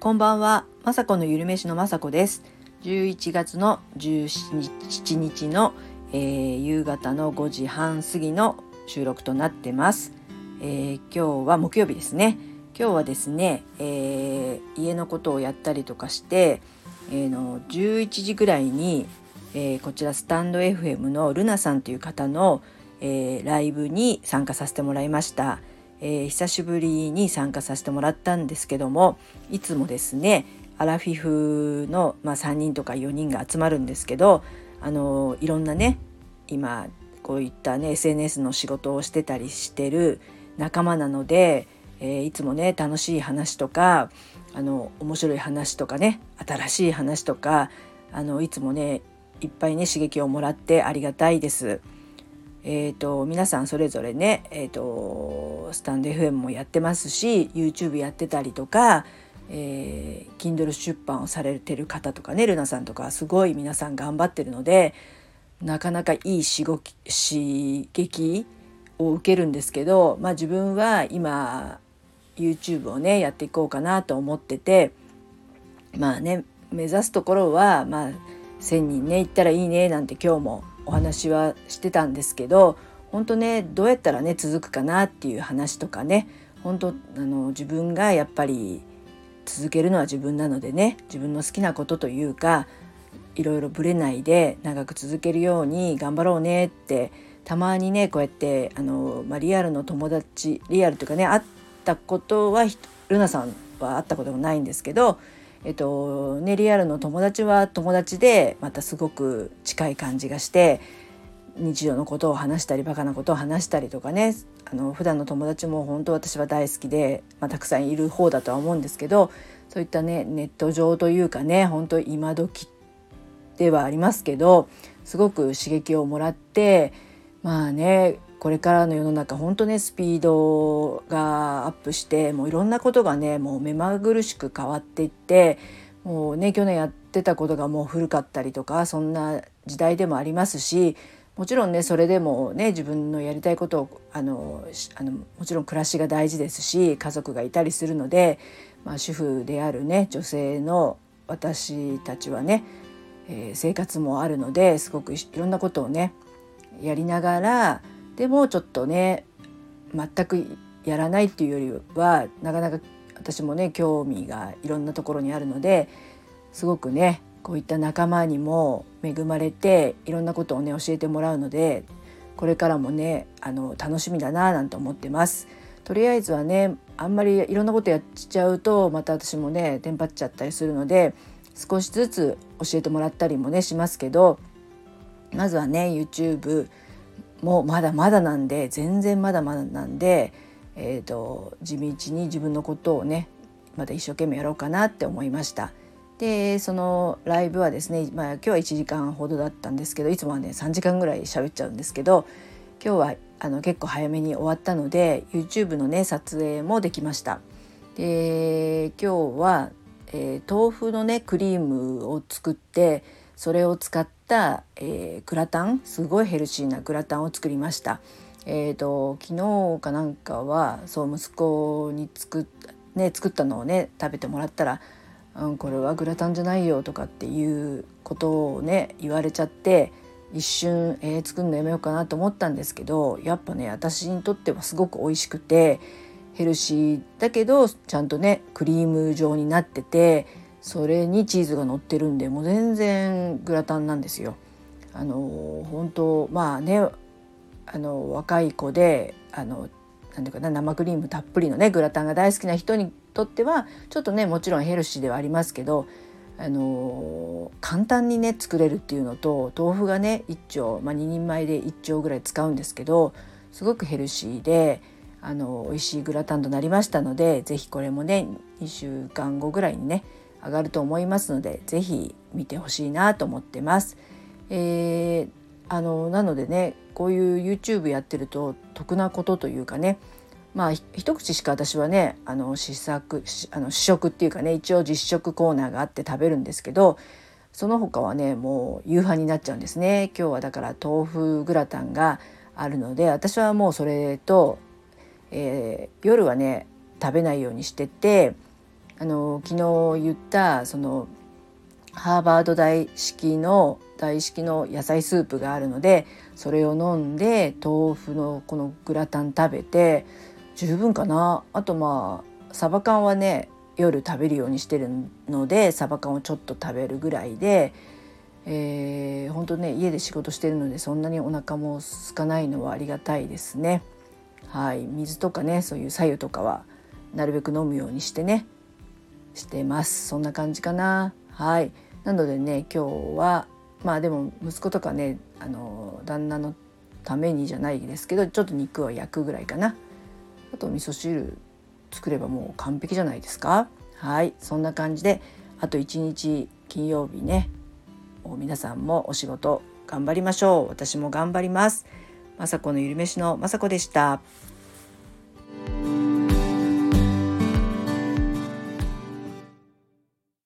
こんばんは、まさこのゆるめしのまさこです。11月の17日の、えー、夕方の5時半過ぎの収録となってます。えー、今日は木曜日ですね。今日はですね、えー、家のことをやったりとかして、えー、の11時ぐらいに、えー、こちらスタンド FM のルナさんという方の、えー、ライブに参加させてもらいました。えー、久しぶりに参加させてもらったんですけどもいつもですねアラフィフの、まあ、3人とか4人が集まるんですけどあのいろんなね今こういったね SNS の仕事をしてたりしてる仲間なので、えー、いつもね楽しい話とかあの面白い話とかね新しい話とかあのいつもねいっぱいね刺激をもらってありがたいです。えーと、皆さんそれぞれね、えーと、スタンド FM もやってますし YouTube やってたりとか、えー、Kindle 出版をされてる方とかねルナさんとかすごい皆さん頑張ってるのでなかなかいい刺激を受けるんですけど、まあ、自分は今 YouTube をねやっていこうかなと思っててまあね目指すところは、まあ、1,000人ね行ったらいいねなんて今日もお話はしてたんですけど本当ねどうやったらね続くかなっていう話とかね本当あの自分がやっぱり続けるのは自分なのでね自分の好きなことというかいろいろぶれないで長く続けるように頑張ろうねってたまにねこうやってあの、まあ、リアルの友達リアルというかね会ったことはルナさんは会ったこともないんですけどえっとね、リアルの友達は友達でまたすごく近い感じがして日常のことを話したりバカなことを話したりとかねあの普段の友達も本当私は大好きで、まあ、たくさんいる方だとは思うんですけどそういったねネット上というかね本当今時ではありますけどすごく刺激をもらってまあねこれからの世の中本当ねスピードがアップしてもういろんなことがねもう目まぐるしく変わっていってもうね去年やってたことがもう古かったりとかそんな時代でもありますしもちろんねそれでもね自分のやりたいことをあのあのもちろん暮らしが大事ですし家族がいたりするので、まあ、主婦であるね女性の私たちはね、えー、生活もあるのですごくいろんなことをねやりながらでもちょっとね全くやらないっていうよりはなかなか私もね興味がいろんなところにあるのですごくねこういった仲間にも恵まれていろんなことをね教えてもらうのでこれからもねあの楽しみだななんて思ってます。とりあえずはねあんまりいろんなことやっちゃうとまた私もねテンパっちゃったりするので少しずつ教えてもらったりもねしますけどまずはね YouTube もまだまだなんで全然まだまだなんで、えーと、地道に自分のことをねまた一生懸命やろうかなって思いました。でそのライブはですね、まあ、今日は1時間ほどだったんですけどいつもはね3時間ぐらい喋っちゃうんですけど今日はあの結構早めに終わったので YouTube のね撮影もできました。で今日は、えー、豆腐のねクリームを作ってそれを使っ、えー、グラタンすごいヘルシーなグラタンを作りました。えーと、昨日かなんかはそう息子に作っ,、ね、作ったのをね食べてもらったら「うん、これはグラタンじゃないよ」とかっていうことをね言われちゃって一瞬、えー、作るのやめようかなと思ったんですけどやっぱね私にとってはすごく美味しくてヘルシーだけどちゃんとねクリーム状になっててそれにチーズが乗ってるんでもう全然グラタンなんですよ。あの本当まあねあの若い子であのなんていうかな生クリームたっぷりのねグラタンが大好きな人にとってはちょっとねもちろんヘルシーではありますけどあの簡単にね作れるっていうのと豆腐がね1丁、まあ、2人前で1丁ぐらい使うんですけどすごくヘルシーであの美味しいグラタンとなりましたので是非これもね2週間後ぐらいにね上がると思いますので是非見てほしいなと思ってます。えー、あのなのでねこういう YouTube やってると得なことというかねまあ一口しか私はねあの試作あの試食っていうかね一応実食コーナーがあって食べるんですけどその他はねもう夕飯になっちゃうんですね今日はだから豆腐グラタンがあるので私はもうそれと、えー、夜はね食べないようにしててあの昨日言ったそのハーバード大式の大式の野菜スープがあるのでそれを飲んで豆腐のこのグラタン食べて十分かな。あとまあサバ缶はね夜食べるようにしてるのでサバ缶をちょっと食べるぐらいで、えー、本当ね家で仕事してるのでそんなにお腹も空かないのはありがたいですね。はい、水とかねそういう白湯とかはなるべく飲むようにしてね。してます。そんな感じかな。はい。なのでね今日はまあでも息子とかねあの旦那のためにじゃないですけどちょっと肉を焼くぐらいかな。あと味噌汁作ればもう完璧じゃないですか。はい。そんな感じであと1日金曜日ね皆さんもお仕事頑張りましょう。私も頑張ります。雅子のゆるめしの雅子でした。